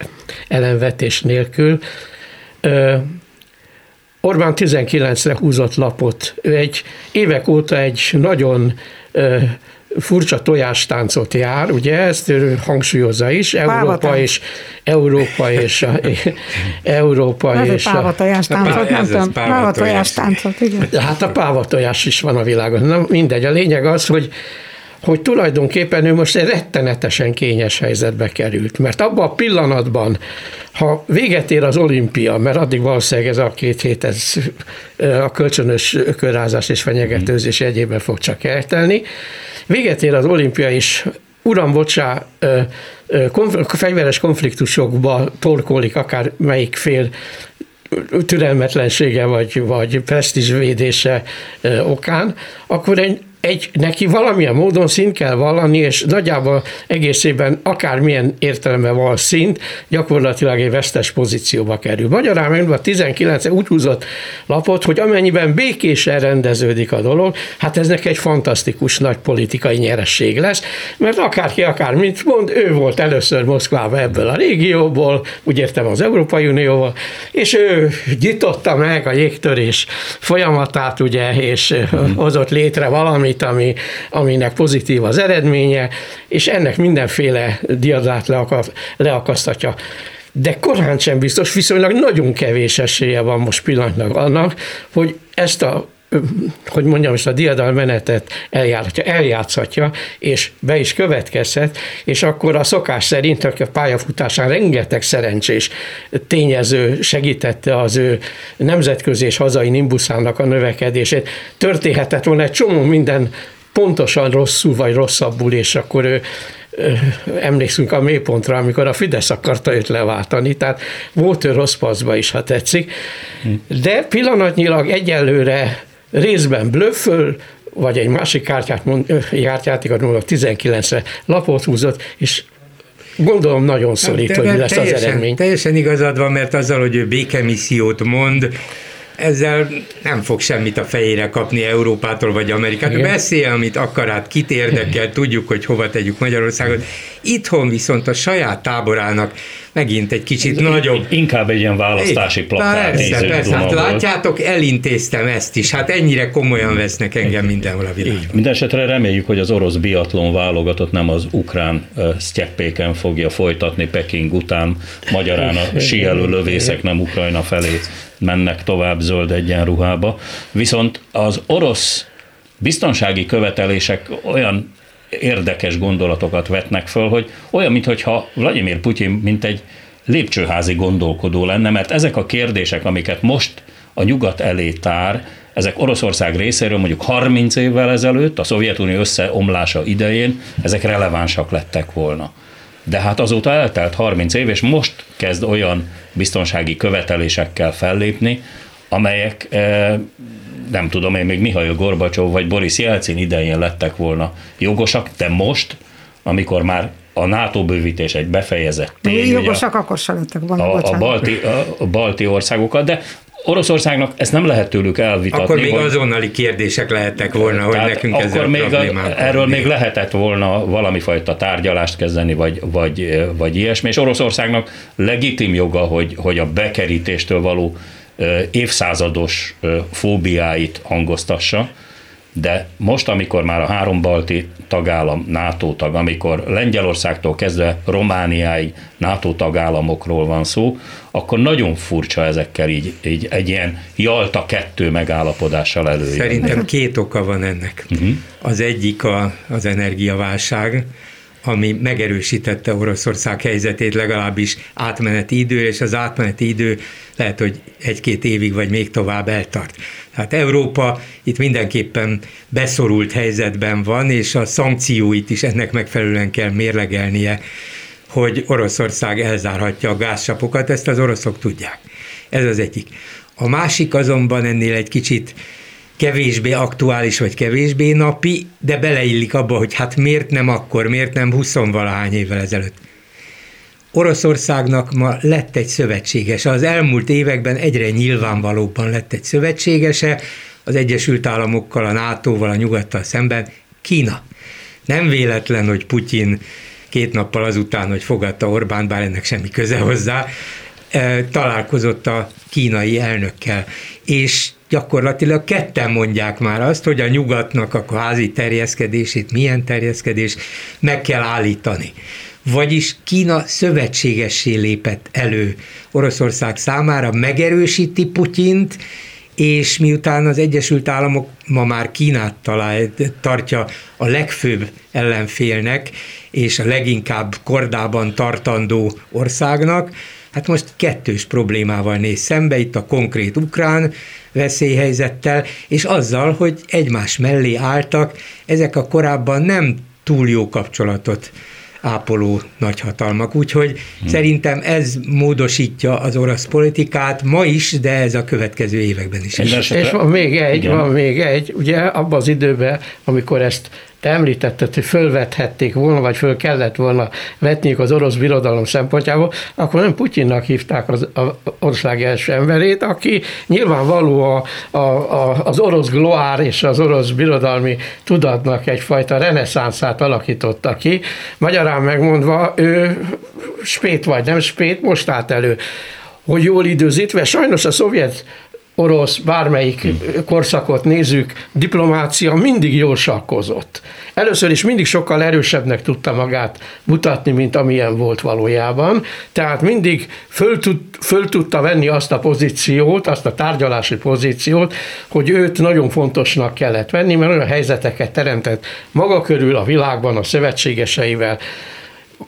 ellenvetés nélkül. Orbán 19-re húzott lapot. Ő egy évek óta egy nagyon furcsa tojástáncot jár, ugye ezt hangsúlyozza is, Európa és Európa és a, Európa és a... tojástáncot, nem tudom, pávatojástáncot, igen. Hát a pávatojás is van a világon. Na mindegy, a lényeg az, hogy hogy tulajdonképpen ő most egy rettenetesen kényes helyzetbe került, mert abban a pillanatban, ha véget ér az olimpia, mert addig valószínűleg ez a két hét, ez a kölcsönös ökörrázás és fenyegetőzés egyében fog csak eltelni, véget ér az olimpia, és uram, bocsá, konf- fegyveres konfliktusokba torkolik akár melyik fél türelmetlensége vagy, vagy presztízsvédése okán, akkor egy egy, neki valamilyen módon szint kell vallani, és nagyjából egészében akármilyen értelemben van szint, gyakorlatilag egy vesztes pozícióba kerül. Magyarán a 19 úgy húzott lapot, hogy amennyiben békésen rendeződik a dolog, hát ez neki egy fantasztikus nagy politikai nyeresség lesz, mert akárki akár mit mond, ő volt először Moszkvában ebből a régióból, úgy értem az Európai Unióval, és ő nyitotta meg a jégtörés folyamatát, ugye, és hozott létre valamit, valamit, ami, aminek pozitív az eredménye, és ennek mindenféle diadát leakasztatja. De korán sem biztos, viszonylag nagyon kevés esélye van most pillanatnak annak, hogy ezt a hogy mondjam, ezt a diadalmenetet eljárhatja, eljátszhatja, és be is következhet, és akkor a szokás szerint, aki a pályafutásán rengeteg szerencsés tényező segítette az ő nemzetközi és hazai nimbuszának a növekedését, történhetett volna egy csomó minden pontosan rosszul vagy rosszabbul, és akkor ő emlékszünk a mélypontra, amikor a Fidesz akarta őt leváltani, tehát volt ő rossz paszba is, ha tetszik, de pillanatnyilag egyelőre részben blöfföl, vagy egy másik kártyát mond, mondok, 19-re lapot húzott, és Gondolom nagyon szorít, hát, hogy mi lesz teljesen, az eredmény. Teljesen igazad van, mert azzal, hogy ő békemissziót mond, ezzel nem fog semmit a fejére kapni Európától vagy Amerikától. Beszélj, amit akar, hát kit érdekel, tudjuk, hogy hova tegyük Magyarországot. Itthon viszont a saját táborának megint egy kicsit Ez nagyobb. Inkább egy ilyen választási plakát. Persze, persze. Hát látjátok, elintéztem ezt is. Hát ennyire komolyan vesznek engem mindenhol a világon. Mindenesetre reméljük, hogy az orosz biatlon válogatott nem az ukrán sztyeppéken fogja folytatni Peking után. Magyarán a síelő lövészek nem Ukrajna felé mennek tovább zöld egyenruhába. Viszont az orosz biztonsági követelések olyan érdekes gondolatokat vetnek föl, hogy olyan, mintha Vladimir Putyin mint egy lépcsőházi gondolkodó lenne, mert ezek a kérdések, amiket most a nyugat elé tár, ezek Oroszország részéről mondjuk 30 évvel ezelőtt, a Szovjetunió összeomlása idején, ezek relevánsak lettek volna. De hát azóta eltelt 30 év, és most kezd olyan biztonsági követelésekkel fellépni, amelyek eh, nem tudom én, még Mihail Gorbacsov vagy Boris Jelcin idején lettek volna jogosak, de most, amikor már a NATO bővítés egy befejezett tény. Jogosak akkor sem lettek volna, a, a, balti, a, a balti országokat, de Oroszországnak ezt nem lehet tőlük elvitatni. Akkor még hogy, azonnali kérdések lehettek volna, hogy nekünk akkor ezzel még a, Erről még lehetett volna valami fajta tárgyalást kezdeni, vagy, vagy, vagy ilyesmi, és Oroszországnak legitim joga, hogy, hogy a bekerítéstől való évszázados fóbiáit hangoztassa, de most, amikor már a három balti tagállam NATO tag, amikor Lengyelországtól kezdve Romániáig NATO tagállamokról van szó, akkor nagyon furcsa ezekkel így, így egy ilyen Jalta kettő megállapodással előjönni. Szerintem két oka van ennek. Uh-huh. Az egyik a, az energiaválság, ami megerősítette Oroszország helyzetét legalábbis átmeneti idő, és az átmeneti idő lehet, hogy egy-két évig vagy még tovább eltart. Tehát Európa itt mindenképpen beszorult helyzetben van, és a szankcióit is ennek megfelelően kell mérlegelnie, hogy Oroszország elzárhatja a gázsapokat, ezt az oroszok tudják. Ez az egyik. A másik azonban ennél egy kicsit kevésbé aktuális, vagy kevésbé napi, de beleillik abba, hogy hát miért nem akkor, miért nem 20 valahány évvel ezelőtt. Oroszországnak ma lett egy szövetségese. Az elmúlt években egyre nyilvánvalóban lett egy szövetségese, az Egyesült Államokkal, a NATO-val, a nyugattal szemben Kína. Nem véletlen, hogy Putyin két nappal azután, hogy fogadta Orbán, bár ennek semmi köze hozzá, eh, találkozott a kínai elnökkel, és gyakorlatilag ketten mondják már azt, hogy a nyugatnak a házi terjeszkedését, milyen terjeszkedés meg kell állítani. Vagyis Kína szövetségessé lépett elő Oroszország számára, megerősíti Putyint, és miután az Egyesült Államok ma már Kínát talál, tartja a legfőbb ellenfélnek, és a leginkább kordában tartandó országnak, hát most kettős problémával néz szembe, itt a konkrét ukrán veszélyhelyzettel, és azzal, hogy egymás mellé álltak, ezek a korábban nem túl jó kapcsolatot ápoló nagyhatalmak. Úgyhogy hmm. szerintem ez módosítja az orosz politikát ma is, de ez a következő években is. És, és van még egy, Igen. van még egy, ugye abban az időben, amikor ezt te említetted, hogy fölvethették volna, vagy föl kellett volna vetniük az orosz birodalom szempontjából, akkor nem Putyinnak hívták az a ország első emberét, aki nyilvánvaló a, a, a, az orosz gloár és az orosz birodalmi tudatnak egyfajta reneszánszát alakította ki. Magyarán megmondva, ő spét vagy nem spét, most állt elő hogy jól időzítve, sajnos a szovjet orosz, bármelyik korszakot nézzük, diplomácia mindig jól sakkozott. Először is mindig sokkal erősebbnek tudta magát mutatni, mint amilyen volt valójában, tehát mindig föl, tud, föl tudta venni azt a pozíciót, azt a tárgyalási pozíciót, hogy őt nagyon fontosnak kellett venni, mert olyan helyzeteket teremtett maga körül a világban a szövetségeseivel,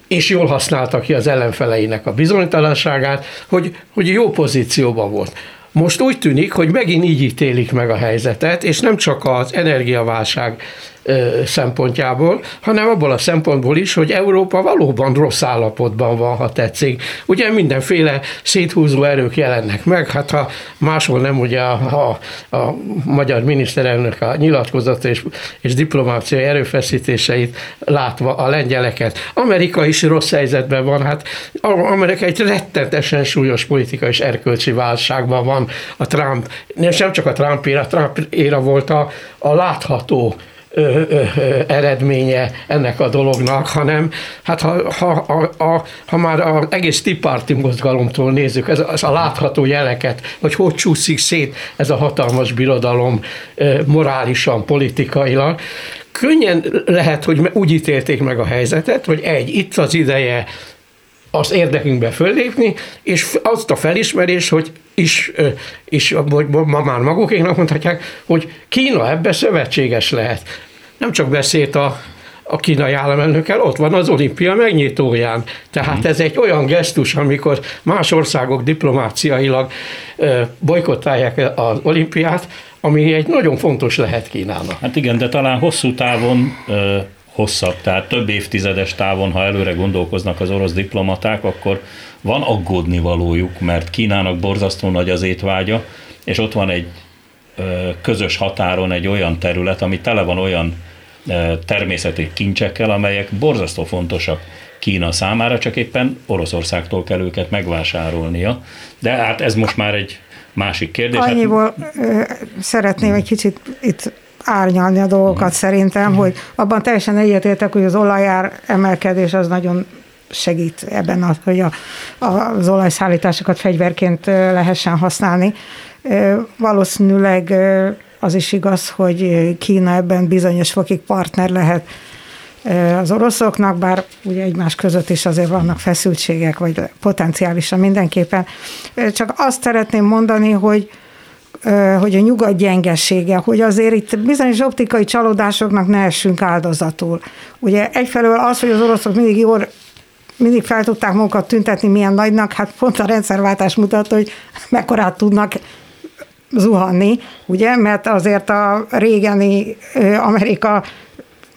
és jól használta ki az ellenfeleinek a bizonytalanságát, hogy, hogy jó pozícióban volt. Most úgy tűnik, hogy megint így ítélik meg a helyzetet, és nem csak az energiaválság szempontjából, hanem abból a szempontból is, hogy Európa valóban rossz állapotban van, ha tetszik. Ugye mindenféle széthúzó erők jelennek meg, hát ha máshol nem ugye a, a, a magyar miniszterelnök a nyilatkozat és, és diplomáciai erőfeszítéseit látva a lengyeleket. Amerika is rossz helyzetben van, hát Amerika egy rettentesen súlyos politikai és erkölcsi válságban van a Trump, nem csak a Trump éra, Trump éra volt a, a látható ö, ö, eredménye ennek a dolognak, hanem hát ha, ha, ha, ha, ha már az egész tiparti mozgalomtól nézzük, ez, ez a látható jeleket, hogy hogy csúszik szét ez a hatalmas birodalom ö, morálisan, politikailag, könnyen lehet, hogy úgy ítélték meg a helyzetet, hogy egy, itt az ideje az érdekünkbe föllépni, és azt a felismerés, hogy is, hogy ma már magukéknak mondhatják, hogy Kína ebbe szövetséges lehet. Nem csak beszélt a, a kínai államelnökkel, ott van az olimpia megnyitóján. Tehát ez egy olyan gesztus, amikor más országok diplomáciailag bolykottálják az olimpiát, ami egy nagyon fontos lehet Kínának. Hát igen, de talán hosszú távon hosszabb, tehát több évtizedes távon, ha előre gondolkoznak az orosz diplomaták, akkor van aggódni valójuk, mert Kínának borzasztó nagy az étvágya, és ott van egy közös határon egy olyan terület, ami tele van olyan természeti kincsekkel, amelyek borzasztó fontosak Kína számára, csak éppen Oroszországtól kell őket megvásárolnia. De hát ez most már egy másik kérdés. Annyiból hát... szeretném egy kicsit itt árnyalni a dolgokat szerintem, hogy abban teljesen egyetértek, hogy az olajár emelkedés az nagyon segít ebben, az, hogy a, az olajszállításokat fegyverként lehessen használni. Valószínűleg az is igaz, hogy Kína ebben bizonyos fokig partner lehet az oroszoknak, bár ugye egymás között is azért vannak feszültségek, vagy potenciálisan mindenképpen. Csak azt szeretném mondani, hogy hogy a nyugat gyengesége, hogy azért itt bizonyos optikai csalódásoknak ne essünk áldozatul. Ugye egyfelől az, hogy az oroszok mindig jól mindig fel tudták magukat tüntetni, milyen nagynak, hát pont a rendszerváltás mutatta, hogy mekkorát tudnak zuhanni, ugye, mert azért a régeni Amerika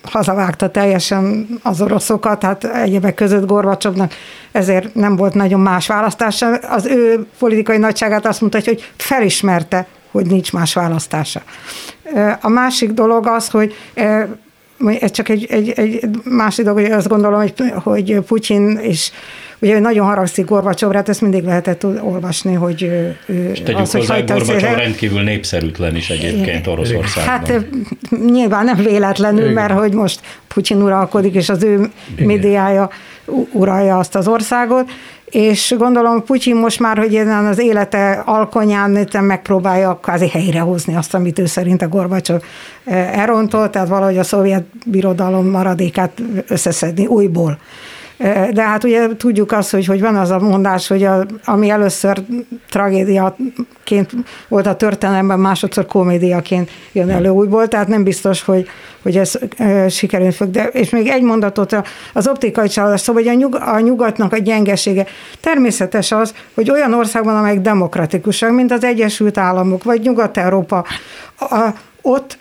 hazavágta teljesen az oroszokat, hát egyebek között Gorbacsovnak ezért nem volt nagyon más választása. Az ő politikai nagyságát azt mondta, hogy felismerte, hogy nincs más választása. A másik dolog az, hogy ez csak egy, egy, egy másik dolog, hogy azt gondolom, hogy, hogy Putyin és Ugye nagyon haragszik Gorbacsovra, hát ezt mindig lehetett olvasni, hogy És tegyük az, hozzá, hogy Gorbacsov rendkívül népszerűtlen is egyébként Oroszországban. Hát nyilván nem véletlenül, Igen. mert hogy most Putyin uralkodik, és az ő Igen. médiája uralja azt az országot, és gondolom Putyin most már, hogy ezen az élete alkonyán megpróbálja kvázi helyrehozni azt, amit ő szerint a Gorbacsov elrontott, tehát valahogy a szovjet birodalom maradékát összeszedni újból. De hát ugye tudjuk azt, hogy, hogy van az a mondás, hogy a, ami először tragédiaként volt a történelemben, másodszor komédiaként jön elő újból, tehát nem biztos, hogy, hogy ez e, sikerült fog. De, és még egy mondatot az optikai csalódás, szóval hogy a, nyug, a nyugatnak a gyengesége. Természetes az, hogy olyan országban, amelyek demokratikusak, mint az Egyesült Államok, vagy Nyugat-Európa, a, ott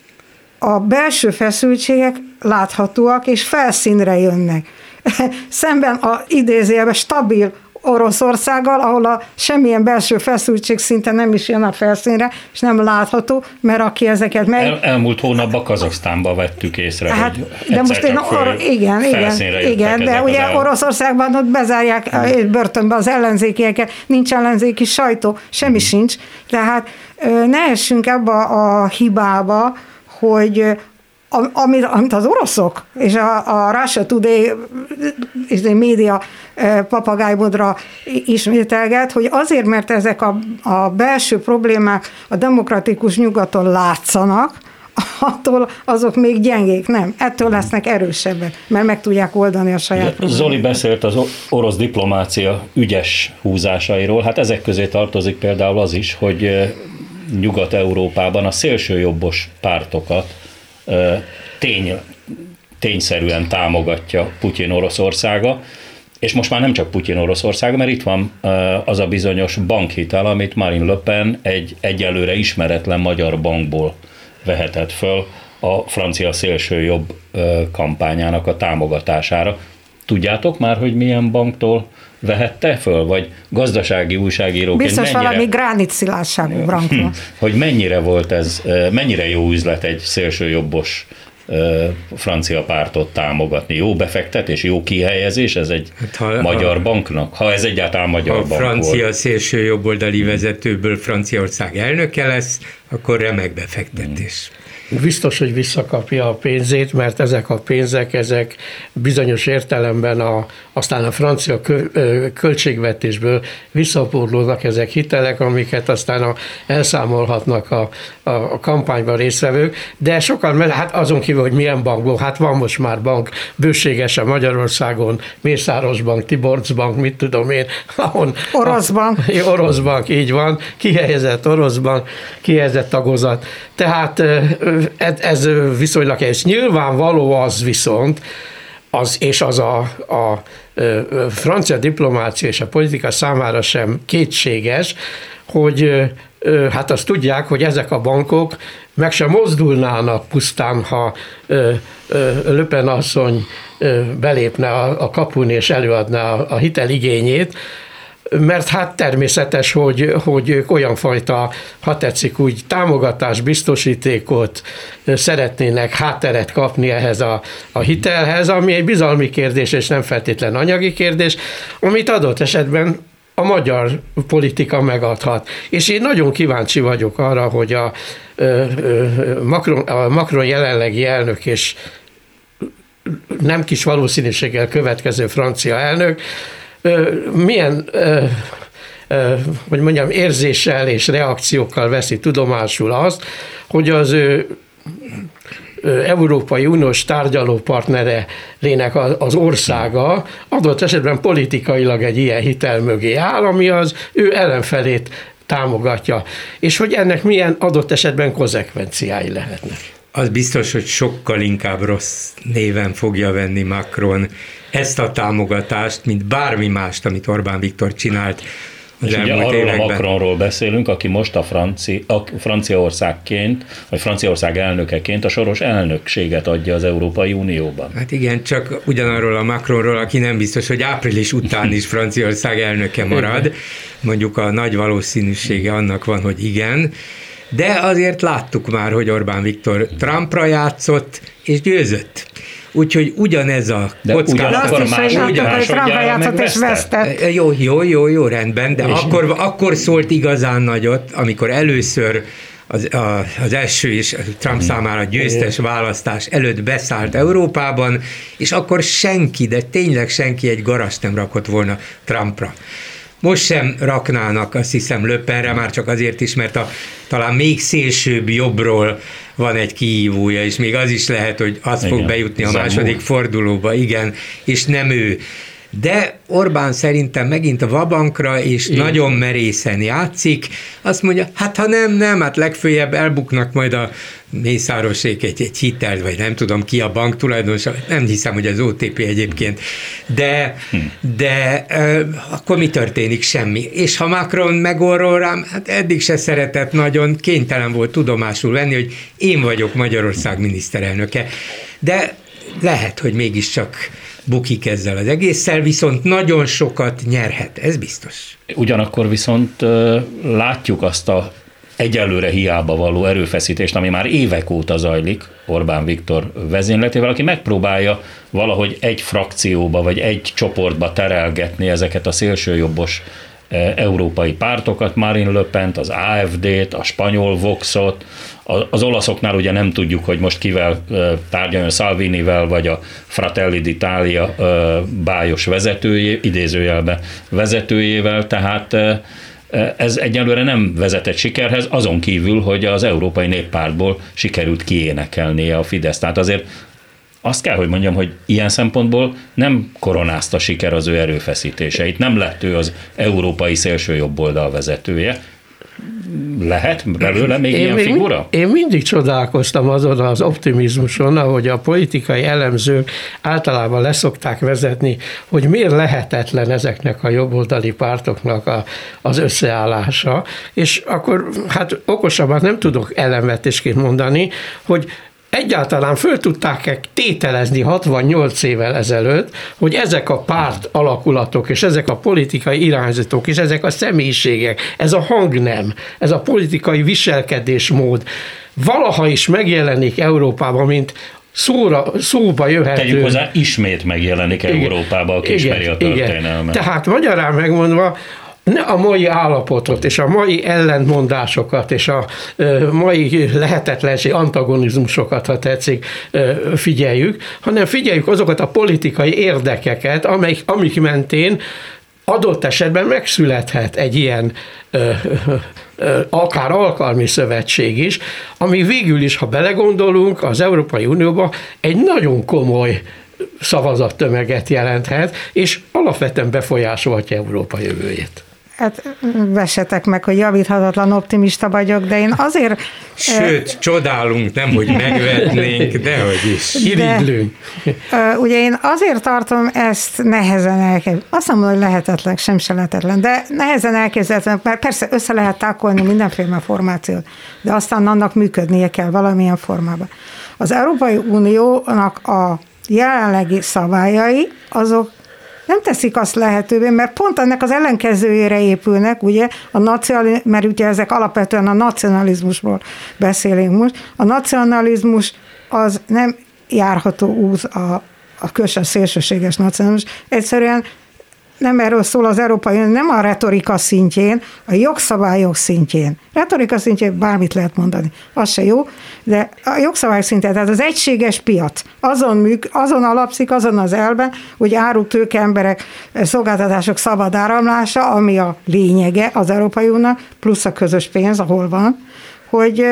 a belső feszültségek láthatóak, és felszínre jönnek szemben a idézőjelben stabil Oroszországgal, ahol a semmilyen belső feszültség szinte nem is jön a felszínre, és nem látható, mert aki ezeket meg... El, elmúlt hónapban Kazaksztánban vettük észre, hát, hogy de most én or, igen, igen, igen, de ugye el... Oroszországban ott bezárják hmm. börtönbe az ellenzékieket, nincs ellenzéki sajtó, semmi hmm. sincs, tehát ne essünk ebbe a hibába, hogy amit, amit az oroszok és a, a Russia Today és a média e, papagájbodra ismételget, hogy azért, mert ezek a, a belső problémák a demokratikus nyugaton látszanak, attól azok még gyengék, nem. Ettől lesznek erősebbek, mert meg tudják oldani a saját problémát. Zoli beszélt az orosz diplomácia ügyes húzásairól, hát ezek közé tartozik például az is, hogy e, Nyugat-Európában a szélsőjobbos pártokat tény, tényszerűen támogatja Putyin Oroszországa, és most már nem csak Putyin Oroszországa, mert itt van az a bizonyos bankhitel, amit Marine Le Pen egy egyelőre ismeretlen magyar bankból vehetett föl a francia szélsőjobb kampányának a támogatására. Tudjátok már, hogy milyen banktól vehette föl, vagy gazdasági újságíróként Biztos mennyire, valami gránitszilásságú bankról. Hogy mennyire volt ez, mennyire jó üzlet egy szélsőjobbos francia pártot támogatni. Jó befektetés, jó kihelyezés, ez egy hát ha, magyar ha, banknak, ha ez egyáltalán magyar ha bank francia volt. szélső jobboldali vezetőből Franciaország elnöke lesz, akkor remek befektetés. Hmm biztos, hogy visszakapja a pénzét, mert ezek a pénzek, ezek bizonyos értelemben a, aztán a francia költségvetésből visszapódlódnak ezek hitelek, amiket aztán a, elszámolhatnak a, a, a kampányban résztvevők, de sokan, mert hát azon kívül, hogy milyen bankból, hát van most már bank bőségesen Magyarországon, Mészáros Bank, Tiborcs Bank, mit tudom én, ahon... Orosz bank. A, orosz bank, így van, kihelyezett orosz bank, kihelyezett tagozat. Tehát ez viszonylag és nyilvánvaló az viszont, az, és az a, a francia diplomácia és a politika számára sem kétséges, hogy hát azt tudják, hogy ezek a bankok meg sem mozdulnának pusztán, ha Löpen asszony belépne a kapun és előadná a hiteligényét, mert hát természetes, hogy, hogy ők olyan fajta, ha tetszik úgy, támogatás, biztosítékot szeretnének hátteret kapni ehhez a, a hitelhez, ami egy bizalmi kérdés, és nem feltétlen anyagi kérdés, amit adott esetben a magyar politika megadhat. És én nagyon kíváncsi vagyok arra, hogy a Macron, a Macron jelenlegi elnök és nem kis valószínűséggel következő francia elnök milyen hogy mondjam, érzéssel és reakciókkal veszi tudomásul azt, hogy az ő Európai Uniós tárgyalópartnere lének az országa adott esetben politikailag egy ilyen hitel mögé áll, ami az ő ellenfelét támogatja, és hogy ennek milyen adott esetben konzekvenciái lehetnek. Az biztos, hogy sokkal inkább rossz néven fogja venni Macron ezt a támogatást, mint bármi mást, amit Orbán Viktor csinált az és ugye arról években. a Macronról beszélünk, aki most a, Franci, a Franciaországként, vagy Franciaország elnökeként a soros elnökséget adja az Európai Unióban. Hát igen, csak ugyanarról a Macronról, aki nem biztos, hogy április után is Franciaország elnöke marad. Mondjuk a nagy valószínűsége annak van, hogy igen. De azért láttuk már, hogy Orbán Viktor Trumpra játszott, és győzött. Úgyhogy ugyanez a de kockázat. Ugyan, más, ugyanaz, játszott és vesztett. Jó, jó, jó, jó, rendben, de akkor, akkor szólt igazán nagyot, amikor először az, a, az első és Trump számára győztes választás előtt beszállt Európában, és akkor senki, de tényleg senki egy garast nem rakott volna Trumpra. Most sem raknának, azt hiszem, Löppenre, már csak azért is, mert a talán még szélsőbb jobbról van egy kihívója, és még az is lehet, hogy az igen. fog bejutni a második fordulóba, igen, és nem ő. De Orbán szerintem megint a vabankra, és Igen. nagyon merészen játszik. Azt mondja, hát ha nem, nem, hát legfőjebb elbuknak majd a Mészárosék egy, egy hitelt, vagy nem tudom ki a bank tulajdonosa, nem hiszem, hogy az OTP egyébként, de, hm. de euh, akkor mi történik? Semmi. És ha Macron megorrol rám, hát eddig se szeretett nagyon, kénytelen volt tudomásul venni, hogy én vagyok Magyarország miniszterelnöke. De lehet, hogy mégiscsak bukik ezzel az egésszel, viszont nagyon sokat nyerhet, ez biztos. Ugyanakkor viszont látjuk azt a egyelőre hiába való erőfeszítést, ami már évek óta zajlik Orbán Viktor vezényletével, aki megpróbálja valahogy egy frakcióba vagy egy csoportba terelgetni ezeket a szélsőjobbos európai pártokat, Marine Le pen az AFD-t, a spanyol Voxot, az olaszoknál ugye nem tudjuk, hogy most kivel tárgyaljon, Salvinivel, vagy a Fratelli d'Italia bájos vezetőjé, idézőjelbe vezetőjével, tehát ez egyelőre nem vezetett sikerhez, azon kívül, hogy az Európai Néppártból sikerült kiénekelnie a Fidesz. Tehát azért azt kell, hogy mondjam, hogy ilyen szempontból nem koronázta siker az ő erőfeszítéseit, nem lett ő az európai szélsőjobboldal vezetője, lehet belőle még én ilyen figura? Én mindig csodálkoztam azon az optimizmuson, ahogy a politikai elemzők általában leszokták vezetni, hogy miért lehetetlen ezeknek a jobboldali pártoknak a, az összeállása, és akkor hát okosabban nem tudok ellenvetésként mondani, hogy egyáltalán föl tudták-e tételezni 68 évvel ezelőtt, hogy ezek a párt alakulatok, és ezek a politikai irányzatok, és ezek a személyiségek, ez a hangnem, ez a politikai viselkedésmód valaha is megjelenik Európában, mint szóra, szóba jöhető. Tegyük hozzá, ismét megjelenik igen, Európába, aki igen, ismeri a történelmet. Igen. Tehát magyarán megmondva, a mai állapotot és a mai ellentmondásokat és a mai lehetetlenség, antagonizmusokat, ha tetszik, figyeljük, hanem figyeljük azokat a politikai érdekeket, amik, amik mentén adott esetben megszülethet egy ilyen ö, ö, akár alkalmi szövetség is, ami végül is, ha belegondolunk, az Európai Unióban egy nagyon komoly szavazattömeget jelenthet, és alapvetően befolyásolhatja Európa jövőjét. Hát vessetek meg, hogy javíthatatlan optimista vagyok, de én azért... Sőt, e, csodálunk, nem, hogy megvetnénk, dehogy is. Irigylünk. Ugye én azért tartom ezt nehezen elképzelni. Azt mondom, hogy lehetetlen, sem se lehetetlen, de nehezen elképzelhetően, mert persze össze lehet tákolni mindenféle formációt, de aztán annak működnie kell valamilyen formában. Az Európai Uniónak a jelenlegi szabályai, azok nem teszik azt lehetővé, mert pont ennek az ellenkezőjére épülnek, ugye, a nacionalizmus, mert ugye ezek alapvetően a nacionalizmusból beszélünk most. A nacionalizmus az nem járható út a, a a szélsőséges nacionalizmus. Egyszerűen nem erről szól az Európai Unió, nem a retorika szintjén, a jogszabályok szintjén. Retorika szintjén bármit lehet mondani, az se jó, de a jogszabályok szintjén, tehát az egységes piac, azon, műk, azon alapszik, azon az elben, hogy áru, tőke, emberek, szolgáltatások szabad áramlása, ami a lényege az Európai Uniónak, plusz a közös pénz, ahol van, hogy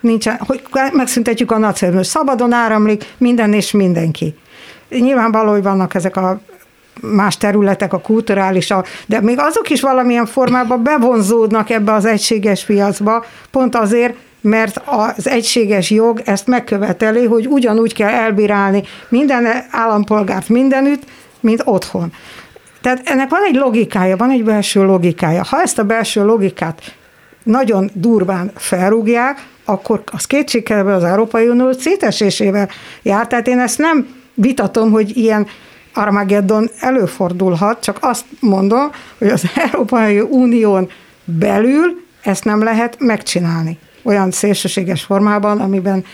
nincsen, hogy megszüntetjük a nacionalizmus. Szabadon áramlik minden és mindenki. Nyilvánvaló, hogy vannak ezek a más területek, a kulturális, de még azok is valamilyen formában bevonzódnak ebbe az egységes piacba, pont azért, mert az egységes jog ezt megköveteli, hogy ugyanúgy kell elbírálni minden állampolgárt mindenütt, mint otthon. Tehát ennek van egy logikája, van egy belső logikája. Ha ezt a belső logikát nagyon durván felrúgják, akkor az kétségkívül az Európai Unió szétesésével jár. Tehát én ezt nem vitatom, hogy ilyen Armageddon előfordulhat, csak azt mondom, hogy az Európai Unión belül ezt nem lehet megcsinálni olyan szélsőséges formában, amiben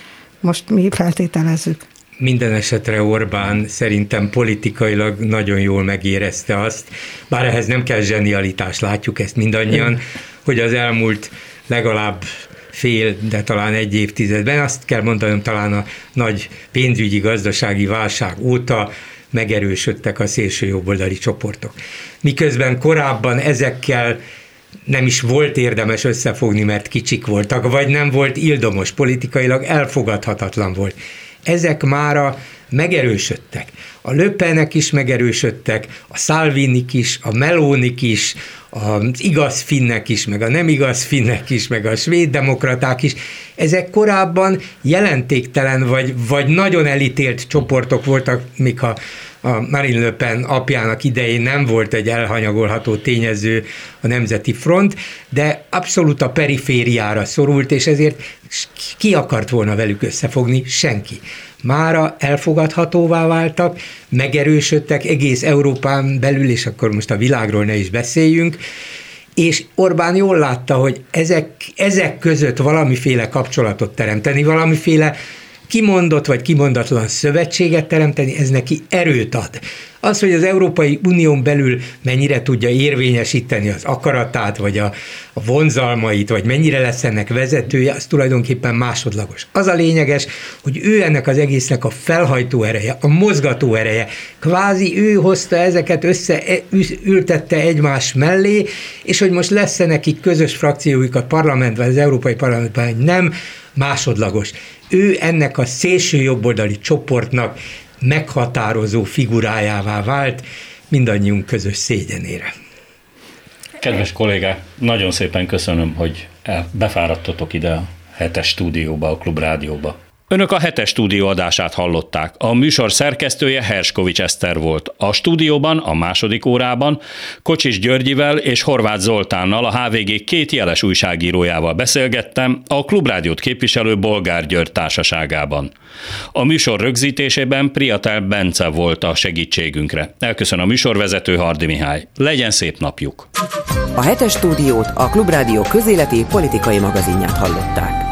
most mi feltételezzük. Minden esetre Orbán szerintem politikailag nagyon jól megérezte azt, bár ehhez nem kell zsenialitás, látjuk ezt mindannyian, hogy az elmúlt legalább fél, de talán egy évtizedben, azt kell mondanom, talán a nagy pénzügyi gazdasági válság óta megerősödtek a szélső jobboldali csoportok. Miközben korábban ezekkel nem is volt érdemes összefogni, mert kicsik voltak, vagy nem volt ildomos, politikailag elfogadhatatlan volt. Ezek mára megerősödtek. A Löpenek is megerősödtek, a Salvinik is, a Melónik is, az igaz finnek is, meg a nem igaz finnek is, meg a svéd demokraták is, ezek korábban jelentéktelen vagy, vagy nagyon elítélt csoportok voltak, míg ha a Marine Le Pen apjának idején nem volt egy elhanyagolható tényező a Nemzeti Front, de abszolút a perifériára szorult, és ezért ki akart volna velük összefogni? Senki. Mára elfogadhatóvá váltak, megerősödtek egész Európán belül, és akkor most a világról ne is beszéljünk, és Orbán jól látta, hogy ezek, ezek között valamiféle kapcsolatot teremteni, valamiféle kimondott vagy kimondatlan szövetséget teremteni, ez neki erőt ad. Az, hogy az Európai Unión belül mennyire tudja érvényesíteni az akaratát, vagy a, a vonzalmait, vagy mennyire lesz ennek vezetője, az tulajdonképpen másodlagos. Az a lényeges, hogy ő ennek az egésznek a felhajtó ereje, a mozgató ereje. Kvázi ő hozta ezeket össze, e, ültette egymás mellé, és hogy most lesz neki közös frakciójuk a parlamentben, az Európai Parlamentben, nem, másodlagos. Ő ennek a szélső jobboldali csoportnak meghatározó figurájává vált, mindannyiunk közös szégyenére. Kedves kollégák, nagyon szépen köszönöm, hogy befáradtatok ide a hetes stúdióba, a Klub Rádióba. Önök a hetes stúdió adását hallották. A műsor szerkesztője Herskovics Eszter volt. A stúdióban, a második órában Kocsis Györgyivel és Horváth Zoltánnal, a HVG két jeles újságírójával beszélgettem a Klubrádiót képviselő Bolgár György társaságában. A műsor rögzítésében Priatel Bence volt a segítségünkre. Elköszön a műsorvezető Hardi Mihály. Legyen szép napjuk! A hetes stúdiót a Klubrádió közéleti politikai magazinját hallották.